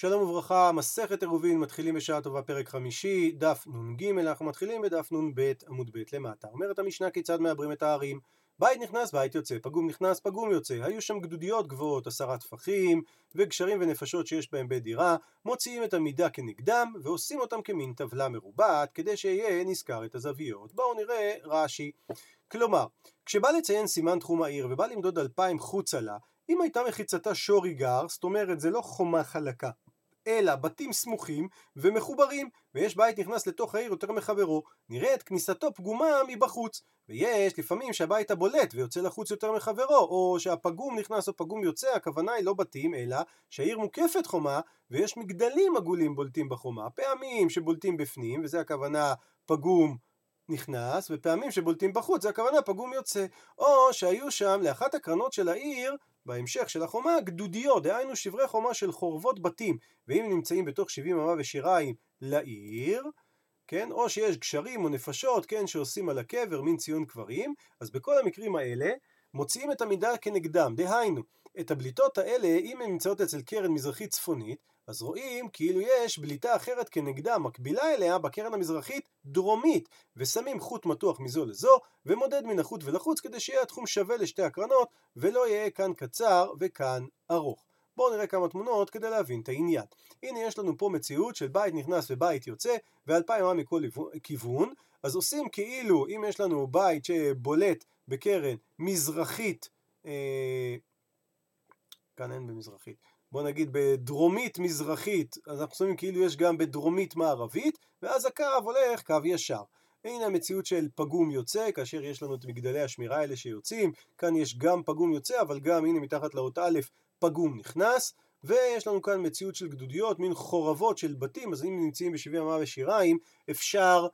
שלום וברכה, מסכת עירובין, מתחילים בשעה טובה פרק חמישי, דף נ"ג, אנחנו מתחילים בדף נ"ב עמוד ב' למטה. אומרת המשנה כיצד מעברים את הערים? בית נכנס, בית יוצא, פגום נכנס, פגום יוצא. היו שם גדודיות גבוהות, עשרה טפחים, וגשרים ונפשות שיש בהם בית דירה, מוציאים את המידה כנגדם, ועושים אותם כמין טבלה מרובעת, כדי שיהיה נזכר את הזוויות. בואו נראה רש"י. כלומר, כשבא לציין סימן תחום העיר ובא למדוד אלפיים חוצה לה, אם הייתה מחיצתה שורי גר, זאת אומרת זה לא חומה חלקה, אלא בתים סמוכים ומחוברים, ויש בית נכנס לתוך העיר יותר מחברו, נראית כניסתו פגומה מבחוץ, ויש לפעמים שהבית הבולט ויוצא לחוץ יותר מחברו, או שהפגום נכנס או פגום יוצא, הכוונה היא לא בתים, אלא שהעיר מוקפת חומה, ויש מגדלים עגולים בולטים בחומה, פעמים שבולטים בפנים, וזה הכוונה פגום נכנס, ופעמים שבולטים בחוץ, זה הכוונה פגום יוצא. או שהיו שם, לאחת הקרנות של העיר, בהמשך של החומה, גדודיות, דהיינו שברי חומה של חורבות בתים, ואם נמצאים בתוך שבעים אמה ושיריים לעיר, כן, או שיש גשרים או נפשות, כן, שעושים על הקבר, מין ציון קברים, אז בכל המקרים האלה, מוציאים את המידה כנגדם, דהיינו, את הבליטות האלה, אם הן נמצאות אצל קרן מזרחית צפונית, אז רואים כאילו יש בליטה אחרת כנגדה, מקבילה אליה בקרן המזרחית דרומית, ושמים חוט מתוח מזו לזו, ומודד מן החוט ולחוץ כדי שיהיה התחום שווה לשתי הקרנות, ולא יהיה כאן קצר וכאן ארוך. בואו נראה כמה תמונות כדי להבין את העניין. הנה יש לנו פה מציאות של בית נכנס ובית יוצא, ואלפיים מה מכל כיוון, אז עושים כאילו אם יש לנו בית שבולט בקרן מזרחית, אה, כאן אין במזרחית, בוא נגיד בדרומית מזרחית, אז אנחנו שמים כאילו יש גם בדרומית מערבית, ואז הקו הולך קו ישר. הנה המציאות של פגום יוצא, כאשר יש לנו את מגדלי השמירה האלה שיוצאים, כאן יש גם פגום יוצא, אבל גם הנה מתחת לאות א' פגום נכנס, ויש לנו כאן מציאות של גדודיות, מין חורבות של בתים, אז אם נמצאים בשבעים אמה ושיריים, אפשר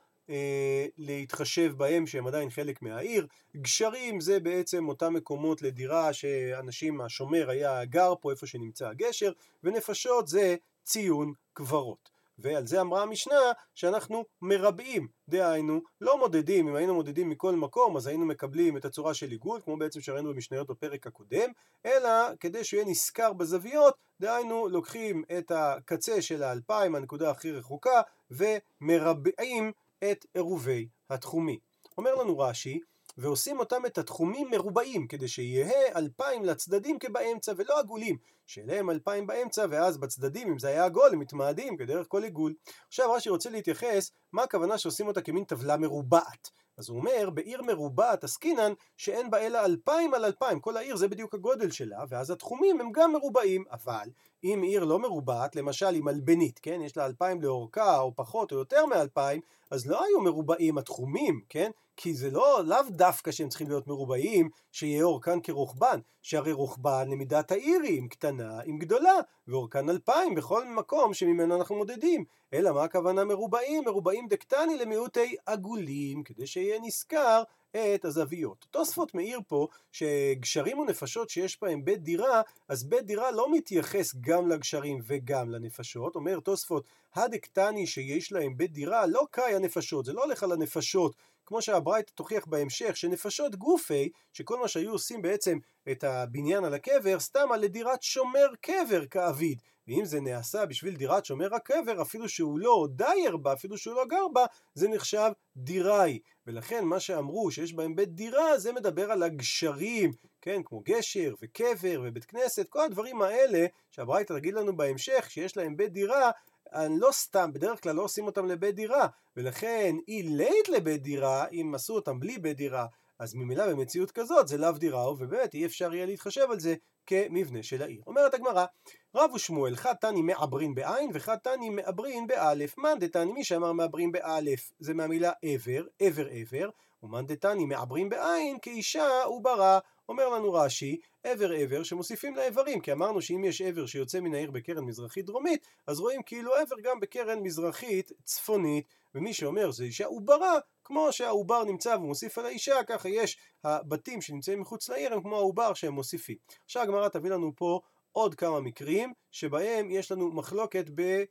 להתחשב בהם שהם עדיין חלק מהעיר. גשרים זה בעצם אותם מקומות לדירה שאנשים, השומר היה גר פה איפה שנמצא הגשר, ונפשות זה ציון קברות. ועל זה אמרה המשנה שאנחנו מרבעים, דהיינו לא מודדים, אם היינו מודדים מכל מקום אז היינו מקבלים את הצורה של עיגול, כמו בעצם שראינו במשניות בפרק הקודם, אלא כדי שיהיה נשכר בזוויות, דהיינו לוקחים את הקצה של האלפיים, הנקודה הכי רחוקה, ומרבעים את עירובי התחומים. אומר לנו רש"י, ועושים אותם את התחומים מרובעים, כדי שיהא אלפיים לצדדים כבאמצע ולא עגולים, שאליהם אלפיים באמצע, ואז בצדדים, אם זה היה עגול, הם מתמעדים כדרך כל עיגול. עכשיו רש"י רוצה להתייחס, מה הכוונה שעושים אותה כמין טבלה מרובעת. אז הוא אומר, בעיר מרובעת עסקינן, שאין בה אלא אלפיים על אלפיים, כל העיר זה בדיוק הגודל שלה, ואז התחומים הם גם מרובעים, אבל אם עיר לא מרובעת, למשל היא מלבנית, כן, יש לה אלפיים לאורכה, או פחות או יותר מאלפיים, אז לא היו מרובעים התחומים, כן? כי זה לא, לאו דווקא שהם צריכים להיות מרובעים, שיהיה אורכן כרוחבן, שהרי רוחבן למידת העיר היא, אם קטנה, אם גדולה, ואורכן אלפיים בכל מקום שממנו אנחנו מודדים. אלא מה הכוונה מרובעים? מרובעים דקטני למיעוטי עגולים, כדי שיהיה נשכר את הזוויות. תוספות מאיר פה שגשרים ונפשות שיש בהם בית דירה, אז בית דירה לא מתייחס גם לגשרים וגם לנפשות. אומר תוספות, הדקטני שיש להם בית דירה לא קאי הנפשות, זה לא הולך על הנפשות כמו שהברייתא תוכיח בהמשך, שנפשות גופי, שכל מה שהיו עושים בעצם את הבניין על הקבר, על לדירת שומר קבר כאביד. ואם זה נעשה בשביל דירת שומר הקבר, אפילו שהוא לא דייר בה, אפילו שהוא לא גר בה, זה נחשב דיראי. ולכן מה שאמרו שיש בהם בית דירה, זה מדבר על הגשרים, כן, כמו גשר וקבר ובית כנסת, כל הדברים האלה שהברייתא תגיד לנו בהמשך, שיש להם בית דירה, לא סתם, בדרך כלל לא עושים אותם לבית דירה, ולכן אי לית לבית דירה, אם עשו אותם בלי בית דירה, אז ממילא במציאות כזאת זה לאו דירה, ובאמת אי אפשר יהיה להתחשב על זה כמבנה של העיר. אומרת הגמרא, רב ושמואל, חד תני מעברין בעין וחד תני מעברין באלף. מאן דתני, מי שאמר מעברין באלף, זה מהמילה עבר, עבר עבר, ומאן דתני מעברין בעין, כאישה וברא. אומר לנו רש"י, עבר עבר שמוסיפים לאיברים, כי אמרנו שאם יש עבר שיוצא מן העיר בקרן מזרחית דרומית, אז רואים כאילו עבר גם בקרן מזרחית צפונית, ומי שאומר זה אישה עוברה, כמו שהעובר נמצא ומוסיף על האישה, ככה יש הבתים שנמצאים מחוץ לעיר הם כמו העובר שהם מוסיפים. עכשיו הגמרא תביא לנו פה עוד כמה מקרים, שבהם יש לנו מחלוקת ב...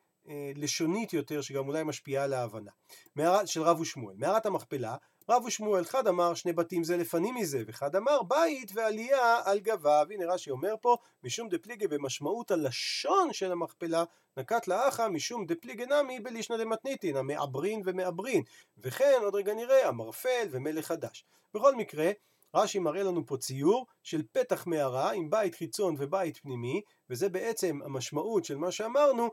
לשונית יותר, שגם אולי משפיעה על ההבנה. של רב ושמואל. מערת המכפלה, רב ושמואל, חד אמר שני בתים זה לפנים מזה, וחד אמר בית ועלייה על גביו. הנה רש"י אומר פה, משום דפליגי במשמעות הלשון של המכפלה, נקט לאחה משום דפליגי נמי בלישנא דמתניתין, המעברין ומעברין. וכן, עוד רגע נראה, המרפל ומלך חדש. בכל מקרה, רש"י מראה לנו פה ציור של פתח מערה עם בית חיצון ובית פנימי, וזה בעצם המשמעות של מה שאמרנו,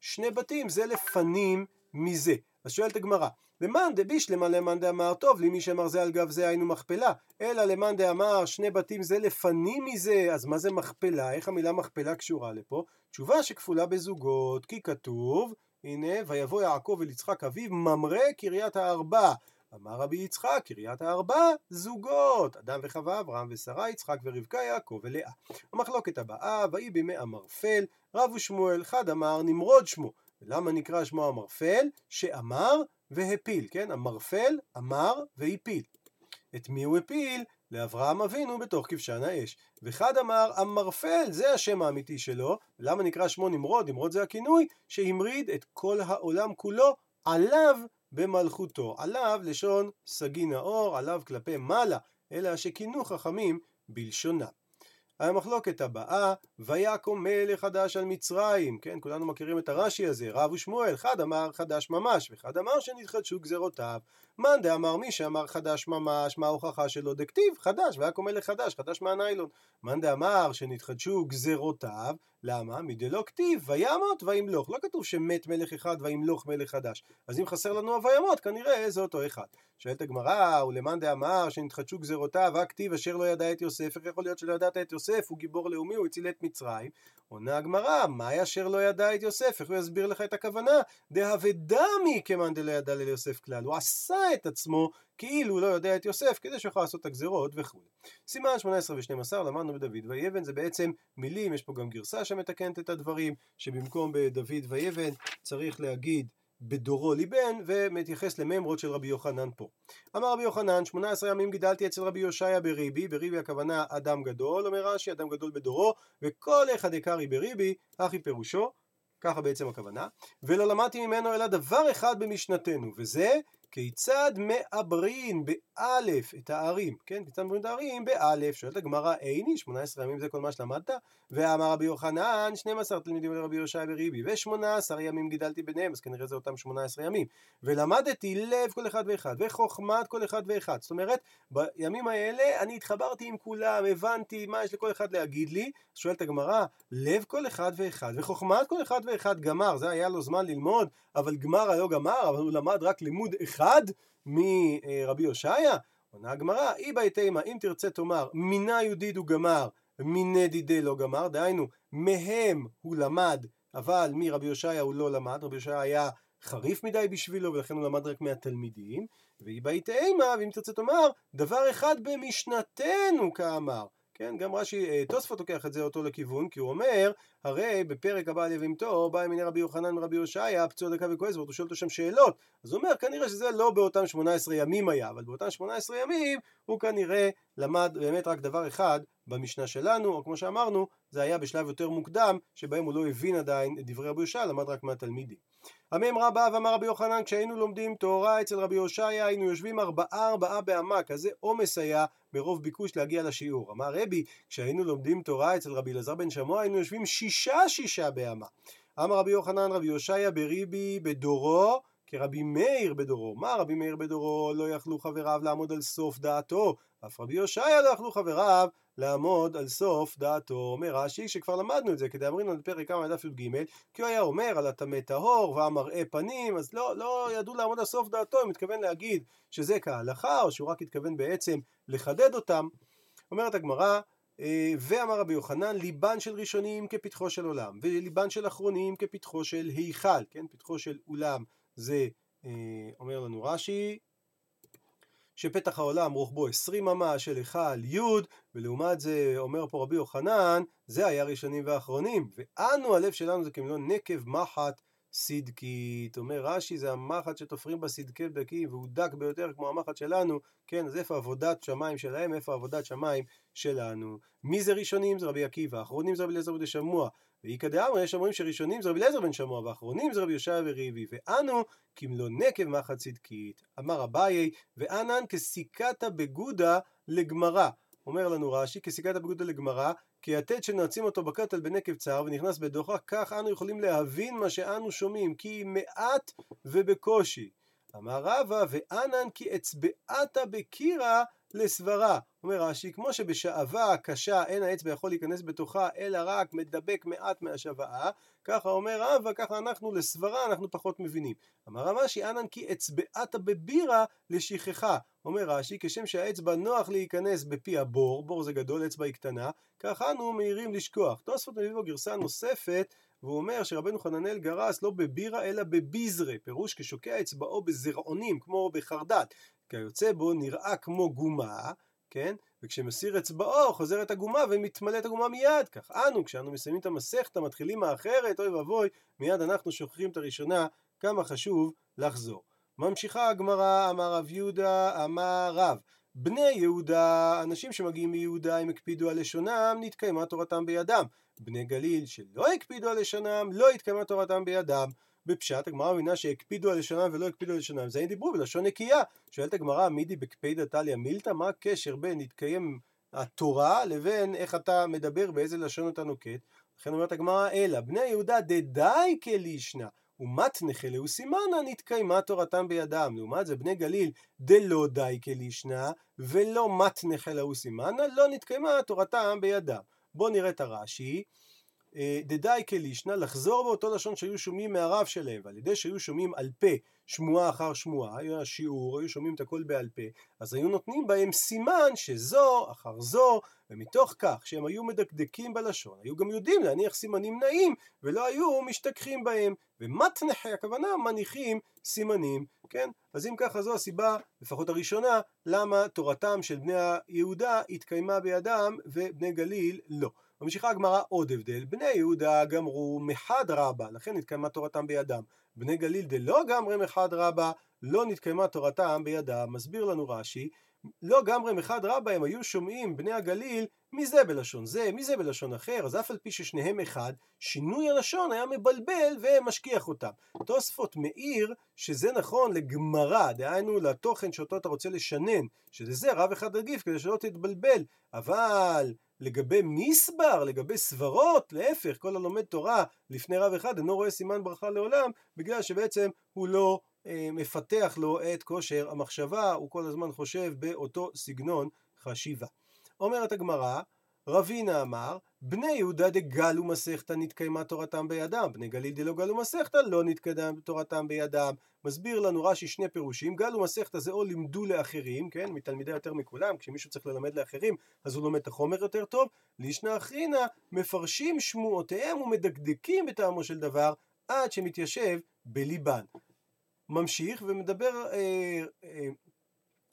שני בתים זה לפנים מזה. אז שואלת הגמרא, למאן דבישלמה למאן דאמר טוב, למי שאמר זה על גב זה היינו מכפלה, אלא למאן דאמר שני בתים זה לפנים מזה, אז מה זה מכפלה? איך המילה מכפלה קשורה לפה? תשובה שכפולה בזוגות, כי כתוב, הנה, ויבוא יעקב אל יצחק אביו, ממרא קריית הארבע. אמר רבי יצחק, קריית הארבע, זוגות, אדם וחווה, אברהם ושרה, יצחק ורבקה, יעקב ולאה. המחלוקת הבאה, ויהי בימי המרפל, רב ושמואל, חד אמר נמרוד שמו. ולמה נקרא שמו המרפל? שאמר והפיל, כן? המרפל אמר והפיל. את מי הוא הפיל? לאברהם אבינו בתוך כבשן האש. וחד אמר המרפל, זה השם האמיתי שלו. למה נקרא שמו נמרוד? נמרוד זה הכינוי שהמריד את כל העולם כולו עליו במלכותו. עליו לשון סגי נאור, עליו כלפי מעלה, אלא שכינו חכמים בלשונם. המחלוקת הבאה, ויקום מלך חדש על מצרים, כן, כולנו מכירים את הרש"י הזה, רב ושמואל, אחד אמר חדש ממש, ואחד אמר שנתחדשו גזרותיו. מאן דאמר מי שאמר חדש ממש, מה ההוכחה שלו? דכתיב, חדש, ויקום מלך חדש, חדש מהניילון. מאן דאמר שנתחדשו גזרותיו, למה? מדלא כתיב, וימות וימלוך. לא כתוב שמת מלך אחד וימלוך מלך חדש. אז אם חסר לנו הוימות, כנראה זה אותו אחד. שואלת הגמרא, ולמאן דאמר שנתחדשו גזרותיו, הכתיב אשר לא ידע את יוסף, איך יכול להיות שלא ידעת את יוסף? הוא גיבור לאומי, הוא הציל את מצרים. עונה הגמרא, מאי אשר לא ידע את יוסף? איך הוא יסביר לך את הכוונה? דהווה דמי כמאן דלא ידע ליוסף כלל. הוא עשה את עצמו כאילו לא יודע את יוסף כדי שיוכל לעשות את הגזרות וכו'. סימן 18 ו-12 למדנו בדוד ויבן זה בעצם מילים, יש פה גם גרסה שמתקנת את הדברים, שבמקום בדוד ויבן צריך להגיד בדורו ליבן, ומתייחס לממרות של רבי יוחנן פה. אמר רבי יוחנן, 18 ימים גידלתי אצל רבי יושעיה בריבי, בריבי הכוונה אדם גדול, אומר רש"י, אדם גדול בדורו, וכל אחד יקרי בריבי, אחי פירושו, ככה בעצם הכוונה, ולא למדתי ממנו אלא דבר אחד במשנתנו, וזה כיצד מעברין באלף את הערים, כן? כיצד מעברין את הערים באלף, שואלת הגמרא איני, 18 ימים זה כל מה שלמדת? ואמר רבי יוחנן, 12 תלמידים לרבי יהושע בריבי, ו-18 ימים גידלתי ביניהם, אז כנראה זה אותם 18 ימים. ולמדתי לב כל אחד ואחד, וחוכמת כל אחד ואחד. זאת אומרת, בימים האלה אני התחברתי עם כולם, הבנתי מה יש לכל אחד להגיד לי. שואלת הגמרא, לב כל אחד ואחד, וחוכמת כל אחד ואחד גמר, זה היה לו זמן ללמוד, אבל גמר לא גמר, אבל הוא למד רק לימוד אחד מרבי הושעיה. עונה הגמרא, אי בהתאמה, אם תרצה תאמר, מינה יהודית הוא גמר, מיני דידי לא גמר, דהיינו, מהם הוא למד, אבל מרבי הושעיה הוא לא למד, רבי הושעיה היה חריף מדי בשבילו, ולכן הוא למד רק מהתלמידים, ואי בהתאמה, ואם תרצה תאמר, דבר אחד במשנתנו כאמר. כן, גם רש"י, אה, תוספות לוקח את זה אותו לכיוון, כי הוא אומר, הרי בפרק הבא על יבימתו, בא ימיני רבי יוחנן ורבי הושעיה, פצוע דקה וכועס, והוא שואל אותו שם שאלות. אז הוא אומר, כנראה שזה לא באותם 18 ימים היה, אבל באותם 18 ימים הוא כנראה למד באמת רק דבר אחד במשנה שלנו, או כמו שאמרנו, זה היה בשלב יותר מוקדם, שבהם הוא לא הבין עדיין את דברי רבי הושעיה, למד רק מהתלמידים. הממרא בא ואמר רבי יוחנן, כשהיינו לומדים תורה אצל רבי הושעיה, היינו יושבים ארבעה ארבעה באמה, כזה עומס היה מרוב ביקוש להגיע לשיעור. אמר רבי, כשהיינו לומדים תורה אצל רבי אלעזר בן שמוע, היינו יושבים שישה שישה באמה. אמר רבי יוחנן, רבי הושעיה בריבי בדורו, כרבי מאיר בדורו. מה רבי מאיר בדורו? לא יכלו חבריו לעמוד על סוף דעתו. אף רבי הושעיה לא יכלו חבריו לעמוד על סוף דעתו. אומר רש"י שכבר למדנו את זה, כדי אמרינו בפרק כמה דף י"ג, כי הוא היה אומר על הטמא טהור והמראה פנים, אז לא, לא ידעו לעמוד על סוף דעתו, הוא מתכוון להגיד שזה כהלכה, או שהוא רק התכוון בעצם לחדד אותם. אומרת הגמרא, אה, ואמר רבי יוחנן, ליבן של ראשונים כפתחו של עולם, וליבן של אחרונים כפתחו של היכל, כן, פתחו של אולם זה, אה, אומר לנו רש"י, שפתח העולם רוחבו עשרים אמה של היכל י' ולעומת זה אומר פה רבי יוחנן זה היה ראשונים ואחרונים ואנו הלב שלנו זה כמילון נקב מחט סדקית אומר רש"י זה המחט שתופרים בה סדקי דקים והוא דק ביותר כמו המחט שלנו. כן אז איפה עבודת שמיים שלהם איפה עבודת שמיים שלנו מי זה ראשונים? זה רבי עקיבא אחרונים זה רבי אליעזר בן שמוע. ואיכא דאמרי יש אומרים שראשונים זה רבי אליעזר בן שמוע ואחרונים זה רבי יושע וריבי ואנו כמלוא נקב מחט צדקית אמר אביי ואנן כסיכתא בגודה לגמרא. אומר לנו רש"י כסיכתא בגודה לגמרא כיתד שנעצים אותו בכתל בנקב צר ונכנס בדוחק כך אנו יכולים להבין מה שאנו שומעים כי מעט ובקושי. אמר רבא ואנן כי אצבעתה בקירה לסברה. אומר רש"י, כמו שבשעווה קשה אין האצבע יכול להיכנס בתוכה, אלא רק מדבק מעט מהשוואה, ככה אומר רבא, ככה אנחנו לסברה, אנחנו פחות מבינים. אמר רש"י, אנן כי אצבעתה בבירה לשכחה. אומר רש"י, כשם שהאצבע נוח להיכנס בפי הבור, בור זה גדול, אצבע היא קטנה, ככה אנו מהירים לשכוח. תוספות מביא בו גרסה נוספת, והוא אומר שרבנו חננאל גרס לא בבירה אלא בביזרה, פירוש כשוקע אצבעו בזרעונים, כמו בחרדל. כיוצא בו נראה כמו גומה, כן? וכשמסיר אצבעו חוזרת הגומה ומתמלאת הגומה מיד. כך אנו, כשאנו מסיימים את המסכתא, מתחילים האחרת, אוי ואבוי, מיד אנחנו שוכחים את הראשונה, כמה חשוב לחזור. ממשיכה הגמרא, אמר רב יהודה, אמר רב. בני יהודה, אנשים שמגיעים מיהודה, הם הקפידו על לשונם, נתקיימה תורתם בידם. בני גליל שלא הקפידו על לשונם, לא התקיימה תורתם בידם. בפשט, הגמרא מבינה שהקפידו על לשונם ולא הקפידו על לשונם, זה דיברו בלשון נקייה. שואלת הגמרא, מידי בקפידא טליה מילתא, מה הקשר בין להתקיים התורה לבין איך אתה מדבר, באיזה לשון אתה נוקט? לכן אומרת הגמרא, אלא בני יהודה דדאי כלישנא. ומתנכה לאו סימנא נתקיימה תורתם בידם. לעומת זה בני גליל דלא די כלישנא ולא מתנכה לאו סימנא לא נתקיימה תורתם בידם. בואו נראה את הרש"י. אה, דדאי כלישנא, לחזור באותו לשון שהיו שומעים מהרב שלהם, ועל ידי שהיו שומעים על פה שמועה אחר שמועה, היה שיעור, היו שומעים את הכל בעל פה, אז היו נותנים בהם סימן שזו אחר זו, ומתוך כך שהם היו מדקדקים בלשון, היו גם יודעים להניח סימנים נעים, ולא היו משתכחים בהם, ומתנחי הכוונה מניחים סימנים, כן? אז אם ככה זו הסיבה, לפחות הראשונה, למה תורתם של בני יהודה התקיימה בידם ובני גליל לא. ממשיכה הגמרא עוד הבדל, בני יהודה גמרו מחד רבה, לכן נתקיימה תורתם בידם. בני גליל דלא גמרי מחד רבה, לא נתקיימה תורתם בידם. מסביר לנו רש"י, לא גמרי מחד רבה הם היו שומעים בני הגליל מזה בלשון זה, מזה בלשון אחר, אז אף על פי ששניהם אחד, שינוי הלשון היה מבלבל ומשכיח אותם. תוספות מאיר שזה נכון לגמרא, דהיינו לתוכן שאותו אתה רוצה לשנן, שזה זה רב אחד רגיף כדי שלא תתבלבל, אבל לגבי מסבר, לגבי סברות, להפך, כל הלומד תורה לפני רב אחד אינו רואה סימן ברכה לעולם, בגלל שבעצם הוא לא אה, מפתח לו את כושר המחשבה, הוא כל הזמן חושב באותו סגנון חשיבה. אומרת הגמרא, רבינה אמר, בני יהודה דגלו מסכתא נתקיימה תורתם בידם, בני גליל דלא גלו מסכתא לא נתקדם תורתם בידם. מסביר לנו רש"י שני פירושים, גלו מסכתא זה או לימדו לאחרים, כן, מתלמידי יותר מכולם, כשמישהו צריך ללמד לאחרים אז הוא לומד את החומר יותר טוב, לישנא אחרינא מפרשים שמועותיהם ומדקדקים בטעמו של דבר עד שמתיישב בליבן. ממשיך ומדבר אה, אה,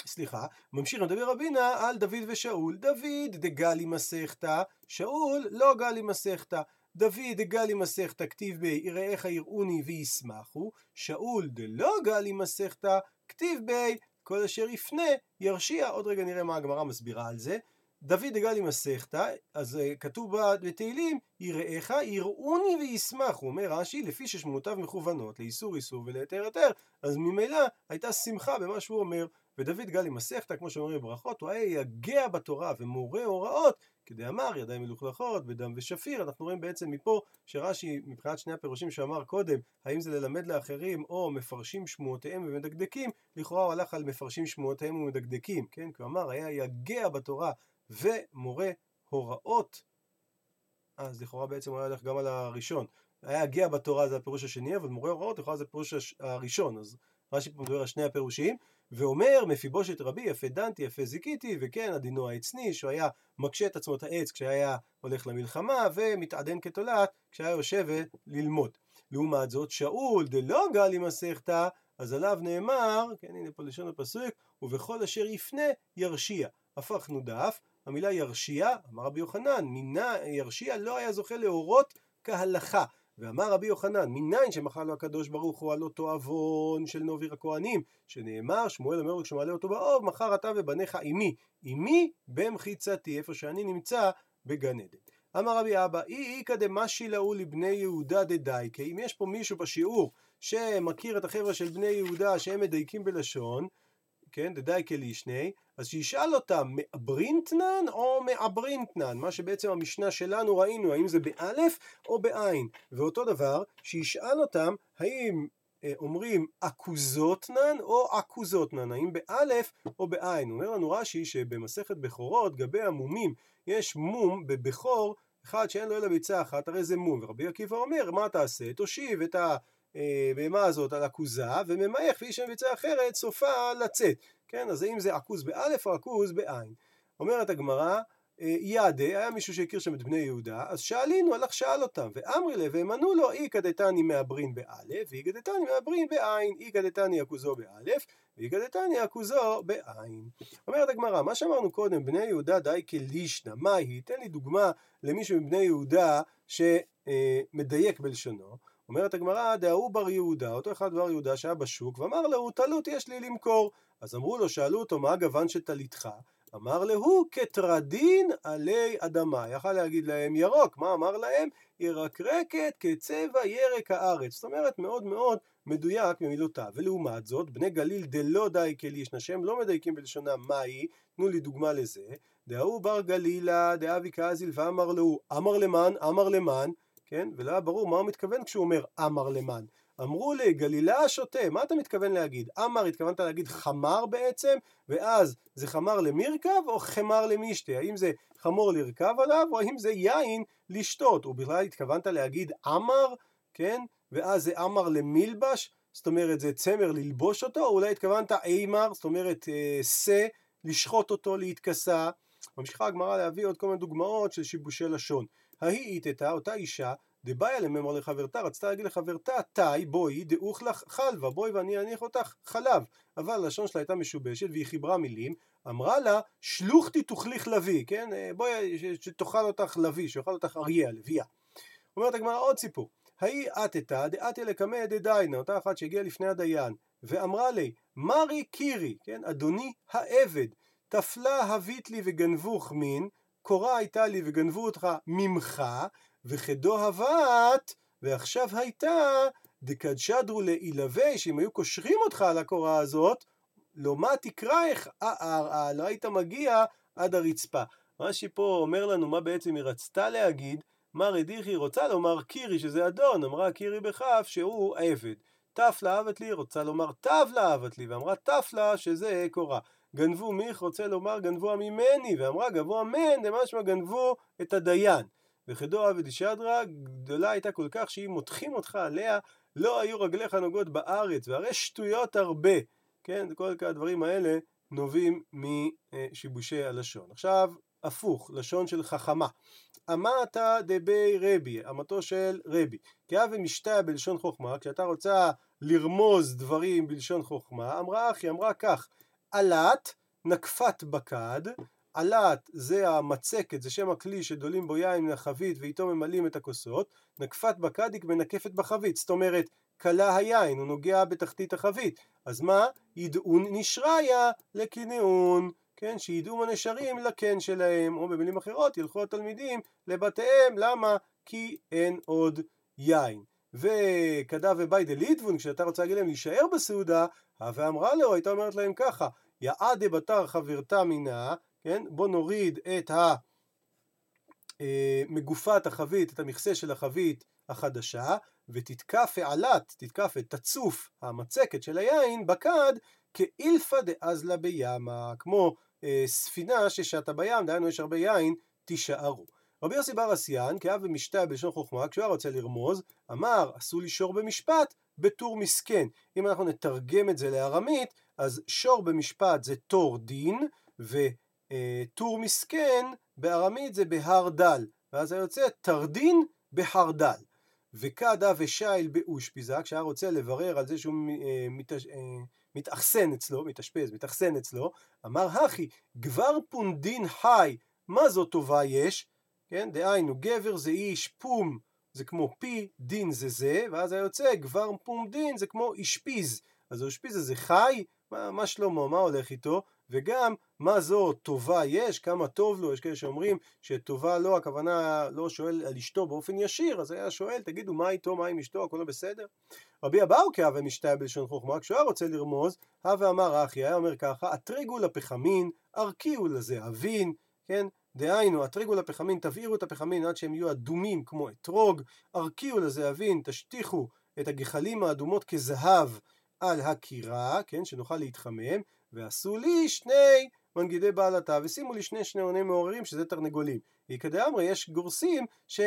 סליחה, ממשיך לדבר רבינה על דוד ושאול. דוד דגלי מסכתא, שאול לא גלי מסכתא. דוד דגלי מסכתא כתיב בי יראיך יראוני וישמחו, שאול דלא גלי מסכתא כתיב בי כל אשר יפנה ירשיע. עוד רגע נראה מה הגמרא מסבירה על זה. דוד דגלי מסכתא, אז uh, כתוב בתהילים, יראיך יראוני וישמח, הוא אומר רש"י, לפי ששמותיו מכוונות לאיסור איסור ולהיתר היתר, אז ממילא הייתה שמחה במה שהוא אומר. ודוד גל עם מסכתא, כמו שאומרים בברכות, הוא היה יגע בתורה ומורה הוראות, כדי אמר ידיים מלוכלכות, בדם ושפיר. אנחנו רואים בעצם מפה שרש"י, מבחינת שני הפירושים שאמר קודם, האם זה ללמד לאחרים או מפרשים שמועותיהם ומדקדקים, לכאורה הוא הלך על מפרשים שמועותיהם ומדקדקים, כן? כי הוא אמר, היה יגע בתורה ומורה הוראות. אז לכאורה בעצם הוא היה הולך גם על הראשון. היה יגע בתורה זה הפירוש השני, אבל מורה הוראות לכאורה זה הפירוש הראשון. אז רש"י פה מדבר על שני הפירושים. ואומר מפיבושת רבי יפה דנתי יפה זיקיתי וכן עדינו העצני שהוא היה מקשה את עצמו את העץ כשהיה הולך למלחמה ומתעדן כתולעת כשהיה יושב ללמוד. לעומת זאת שאול דלא גלי מסכתא אז עליו נאמר, כן הנה פה לשון הפסוק, ובכל אשר יפנה ירשיע. הפכנו דף, המילה ירשיע, אמר רבי יוחנן, מינה ירשיע לא היה זוכה להורות כהלכה. ואמר רבי יוחנן, מניין שמחל לו הקדוש ברוך הוא על אותו עוון של נוביר הכהנים, שנאמר, שמואל אומר לו כשמעלה אותו באוב, מחר אתה ובניך עמי, עמי במחיצתי, איפה שאני נמצא בגן עדן. אמר רבי אבא, אי איכא דמשי לאו לבני יהודה דדייקה, אם יש פה מישהו בשיעור שמכיר את החבר'ה של בני יהודה שהם מדייקים בלשון, כן, דדייקה לישני, אז שישאל אותם, מעברינתנן או מעברינתנן? מה שבעצם המשנה שלנו ראינו, האם זה באלף או בעין. ואותו דבר, שישאל אותם, האם אה, אומרים עכוזותנן או עכוזותנן, האם באלף או בעין. אומר לנו רש"י שבמסכת בכורות, גבי המומים, יש מום בבכור, אחד שאין לו אלא ביצה אחת, הרי זה מום. ורבי עקיבא אומר, מה תעשה? תושיב את הבהמה אה, הזאת על עכוזה, וממייך ואיש שם ביצה אחרת, סופה לצאת. כן, אז האם זה עכוז באלף או עכוז בעין? אומרת הגמרא, אה, יעדה, היה מישהו שהכיר שם את בני יהודה, אז שאלינו, הלך שאל אותם, ואמרי ליה, והם ענו לו, איכא דתני מעברין באלף, ואיכא דתני מעברין בעין, איכא דתני עכוזו באלף, ואיכא דתני עכוזו בעין. אומרת הגמרא, מה שאמרנו קודם, בני יהודה די כלישנא, מה היא? תן לי דוגמה למישהו מבני יהודה שמדייק בלשונו. אומרת הגמרא, דההוא בר יהודה, אותו אחד בר יהודה שהיה בשוק, ואמר לו, טלות יש לי למכור. אז אמרו לו, שאלו אותו, מה הגוון של טליתך? אמר להו כטרדין עלי אדמה. יכל להגיד להם ירוק, מה אמר להם? ירקרקת כצבע ירק הארץ. זאת אומרת מאוד מאוד מדויק ממילותיו. ולעומת זאת, בני גליל דלא די כלישנא, שהם לא מדייקים בלשונם מהי, תנו לי דוגמה לזה. דהוא בר גלילה דאבי כאזיל ואמר להו, אמר למען, אמר למען, כן? ולא היה ברור מה הוא מתכוון כשהוא אומר אמר למען. אמרו לי, גלילה השוטה, מה אתה מתכוון להגיד? אמר, התכוונת להגיד חמר בעצם, ואז זה חמר למירכב או חמר למשתה? האם זה חמור לרכב עליו, או האם זה יין לשתות? ובכלל התכוונת להגיד אמר, כן? ואז זה אמר למילבש, זאת אומרת זה צמר ללבוש אותו, או אולי התכוונת אימר, זאת אומרת שא, אה, לשחוט אותו, להתכסה. ממשיכה הגמרא להביא עוד כל מיני דוגמאות של שיבושי לשון. ההיא איתתה, אותה אישה, דבעיה לממר לחברתה, רצתה להגיד לחברתה, תאי בואי דאוך לך חלבה, בואי ואני אניח אותך חלב. אבל הלשון שלה הייתה משובשת והיא חיברה מילים, אמרה לה, שלוחתי תוכליך לוי, כן? אה, בואי שתאכל אותך לוי, שיאכל אותך אריה, הלוויה. אומרת הגמרא עוד סיפור, ההיא עתתה דעתי לקמא דדיינה, אותה אחת שהגיעה לפני הדיין, ואמרה לי, מרי קירי, כן? אדוני העבד, תפלה הבית לי וגנבוך מין, קורה הייתה לי וגנבו אותך ממך, וכדו הבת, ועכשיו הייתה דקדשדרו לאילווה, שאם היו קושרים אותך על הקורה הזאת, לא מה תקראך, אה, לא היית מגיע עד הרצפה. רש"י פה אומר לנו מה בעצם היא רצתה להגיד, מה רדיחי רוצה לומר קירי שזה אדון, אמרה קירי בכף שהוא עבד. תפלה אהבת לי, רוצה לומר תבלה אהבת לי, ואמרה תפלה שזה קורה. גנבו מיך, רוצה לומר גנבו ממני, ואמרה גבוה מן, דמשמע גנבו את הדיין. וכדור עבד שדרה גדולה הייתה כל כך שאם מותחים אותך עליה לא היו רגליך נוגעות בארץ. והרי שטויות הרבה. כן כל הדברים האלה נובעים משיבושי הלשון. עכשיו הפוך לשון של חכמה. אמתא דבי רבי אמתו של רבי. כי אבי משתא בלשון חוכמה כשאתה רוצה לרמוז דברים בלשון חוכמה אמרה אחי אמרה כך עלת נקפת בקד עלת זה המצקת, זה שם הכלי שדולים בו יין מהחבית ואיתו ממלאים את הכוסות, נקפת בקדיק מנקפת בחבית, זאת אומרת כלה היין, הוא נוגע בתחתית החבית, אז מה? ידעון נשריה לקינאון, כן, שידעו הנשרים לקן שלהם, או במילים אחרות ילכו התלמידים לבתיהם, למה? כי אין עוד יין. וכדה ובית דליטבון, כשאתה רוצה להגיד להם להישאר בסעודה, ואמרה לו, הייתה אומרת להם ככה, יעדה בתר חברתה מינה, כן? בוא נוריד את מגופת החבית, את המכסה של החבית החדשה, ותתקף העלת, תתקף את תצוף המצקת של היין בכד כאילפא דאזלה בימה, כמו אה, ספינה ששטה בים, דהיינו יש הרבה יין, תישארו. רבי יוסי בר אסיאן, כאב ומשתה בלשון חוכמה, כשהוא היה רוצה לרמוז, אמר, עשו לי שור במשפט בתור מסכן. אם אנחנו נתרגם את זה לארמית, אז שור במשפט זה תור דין, ו... אה, מסכן בארמית זה בהר דל, ואז זה יוצא תרדין בהר דל. וקדה ושייל באושפיזה, כשהיה רוצה לברר על זה שהוא אה, מתאש... אה, מתאכסן אצלו, מתאשפז, מתאכסן אצלו, אמר הכי, גבר פונדין חי, מה זו טובה יש? כן, דהיינו, גבר זה איש, פום זה כמו פי, דין זה זה, ואז היה יוצא, גבר פום דין זה כמו אשפיז. אז האשפיז הזה חי, מה, מה שלמה, מה הולך איתו? וגם מה זו טובה יש, כמה טוב לו, יש כאלה שאומרים שטובה לו, הכוונה לא שואל על אשתו באופן ישיר, אז היה שואל, תגידו מה איתו, מה עם אשתו, הכל בסדר? רבי אבאו כאבה משתיה בלשון חוכמה, כשהוא היה רוצה לרמוז, הווה אמר אחי, היה אומר ככה, אתרגו לפחמין, ארקיעו לזהבין, כן? דהיינו, אתרגו לפחמין, תבעירו את הפחמין עד שהם יהיו אדומים כמו אתרוג, ארקיעו לזהבין, תשטיחו את הגחלים האדומות כזהב על הקירה, כן, שנוכל להתחמם, ועשו לי שני מנגידי בעלתה, ושימו לי שני שנעוני מעוררים, שזה תרנגולים. אמרי, יש גורסים ש...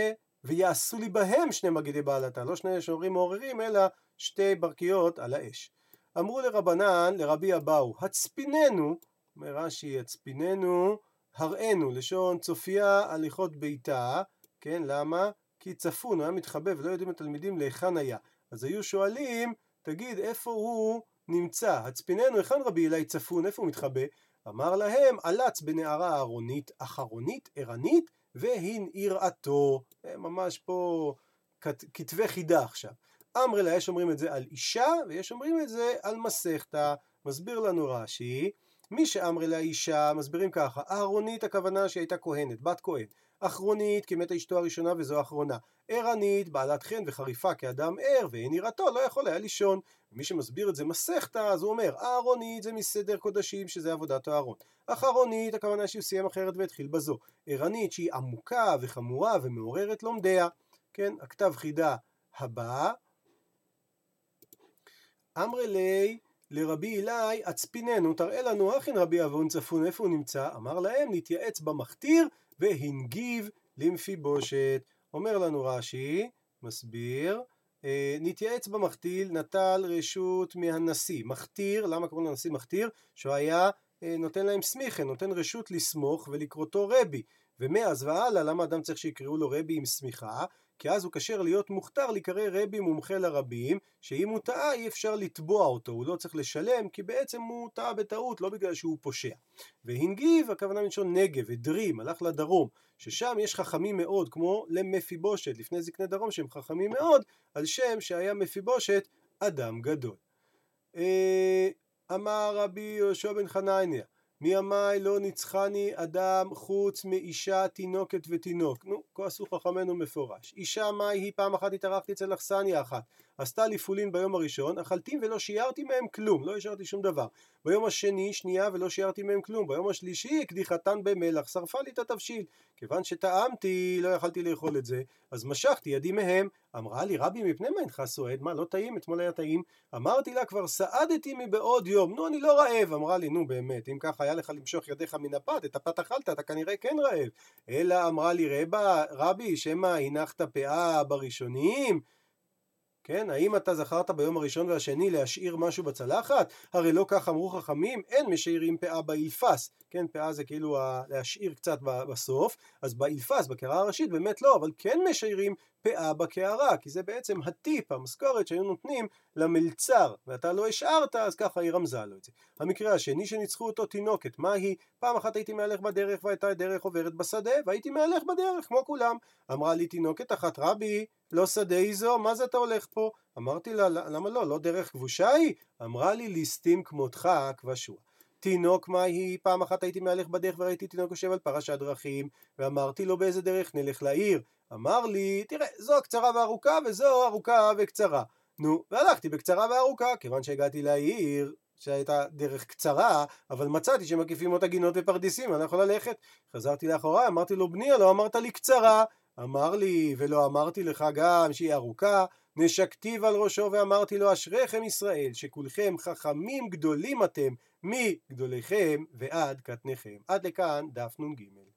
ויעשו לי בהם שני מגידי בעלתה, לא שני שעורים מעוררים, אלא שתי ברכיות על האש. אמרו לרבנן, לרבי אבאו, הצפיננו, אומר רש"י, הצפיננו, הראינו, לשון צופיה הליכות ביתה, כן, למה? כי צפון, הוא היה מתחבא ולא יודעים התלמידים להיכן היה. אז היו שואלים, תגיד, איפה הוא נמצא? הצפיננו, היכן רבי אלי צפון, איפה הוא מתחבא? אמר להם, עלץ בנערה ארונית, אחרונית, ערנית, והנעירתו. ממש פה כתבי חידה עכשיו. אמרי לה, יש אומרים את זה על אישה, ויש אומרים את זה על מסכתא. מסביר לנו רש"י, מי שאמרי לה אישה, מסבירים ככה, אהרונית הכוונה שהיא הייתה כהנת, בת כהן. אחרונית כי מתה אשתו הראשונה וזו האחרונה. ערנית, בעלת חן וחריפה כאדם ער, ואין יראתו, לא יכול היה לישון. ומי שמסביר את זה מסכתא, אז הוא אומר, אהרונית זה מסדר קודשים, שזה עבודת הארון. אחרונית, הכוונה שהוא סיים אחרת והתחיל בזו. ערנית, שהיא עמוקה וחמורה ומעוררת לומדיה. כן, הכתב חידה הבא. אמרי לי לרבי אלי, הצפיננו, תראה לנו הכין רבי אבון צפון, איפה הוא נמצא? אמר להם, נתייעץ במכתיר והנגיב למפיבושת. אומר לנו רש"י, מסביר, אה, נתייעץ במכתיל, נטל רשות מהנשיא. מכתיר, למה קוראים לנשיא מכתיר? שהוא היה אה, נותן להם סמיכן, נותן רשות לסמוך ולקרותו רבי. ומאז והלאה, למה אדם צריך שיקראו לו רבי עם סמיכה? כי אז הוא כשר להיות מוכתר להיקרא רבי מומחה לרבים, שאם הוא טעה אי אפשר לתבוע אותו, הוא לא צריך לשלם, כי בעצם הוא טעה בטעות, לא בגלל שהוא פושע. והנגיב, הכוונה מלשון נגב, הדרים, הלך לדרום, ששם יש חכמים מאוד, כמו למפיבושת, לפני זקני דרום שהם חכמים מאוד, על שם שהיה מפיבושת אדם גדול. אה, אמר רבי יהושע בן חנייניה מימיי לא ניצחני אדם חוץ מאישה, תינוקת ותינוק. נו, כה עשו חכמינו מפורש. אישה מאי היא פעם אחת התארחתי אצל אכסניה אחת. עשתה לי פולין ביום הראשון, אכלתים ולא שיערתי מהם כלום, לא השארתי שום דבר. ביום השני, שנייה ולא שיערתי מהם כלום. ביום השלישי, הקדיחתן במלח, שרפה לי את התבשיל. כיוון שטעמתי, לא יכלתי לאכול את זה, אז משכתי ידי מהם. אמרה לי, רבי, מפני מה אינך סועד? מה, לא טעים? אתמול היה טעים. אמרתי לה, כבר סעדתי מבעוד יום. נו, אני לא רעב. אמרה לי, נו, באמת, אם ככה היה לך למשוך ידיך מן הפת, את הפת אכלת, אתה כנראה כן רעב. אלא אמרה לי, רבי, שמא הנחת פאה בראשונים? כן, האם אתה זכרת ביום הראשון והשני להשאיר משהו בצלחת? הרי לא כך אמרו חכמים, אין משאירים פאה באילפס. כן, פאה זה כאילו להשאיר קצת בסוף, אז באילפס, בקערה הראשית, באמת לא, אבל כן משאירים פאה בקערה, כי זה בעצם הטיפ, המשכורת שהיו נותנים למלצר, ואתה לא השארת, אז ככה היא רמזה לו את זה. המקרה השני שניצחו אותו תינוקת, מה היא? פעם אחת הייתי מהלך בדרך והייתה דרך עוברת בשדה, והייתי מהלך בדרך כמו כולם. אמרה לי תינוקת אחת, רבי, לא שדה היא זו, מה זה אתה הולך פה? אמרתי לה, למה לא? לא דרך כבושה היא? אמרה לי, ליסטים כמותך כבשוע. תינוק מה היא? פעם אחת הייתי מהלך בדרך וראיתי תינוק יושב על פרשת דרכים, ואמרתי לו באיזה דרך נלך לעיר. אמר לי, תראה, זו קצרה וארוכה וזו ארוכה וקצרה. נו, והלכתי בקצרה וארוכה, כיוון שהגעתי לעיר, שהייתה דרך קצרה, אבל מצאתי שמקיפים אותה גינות ופרדיסים, אני לא יכול ללכת. חזרתי לאחוריי, אמרתי לו, בני, לא אמרת לי קצרה. אמר לי, ולא אמרתי לך גם שהיא ארוכה, נשקתיו על ראשו ואמרתי לו, אשריכם ישראל, שכולכם חכמים גדולים אתם, מגדוליכם ועד קטניכם. עד לכאן דף נ"ג.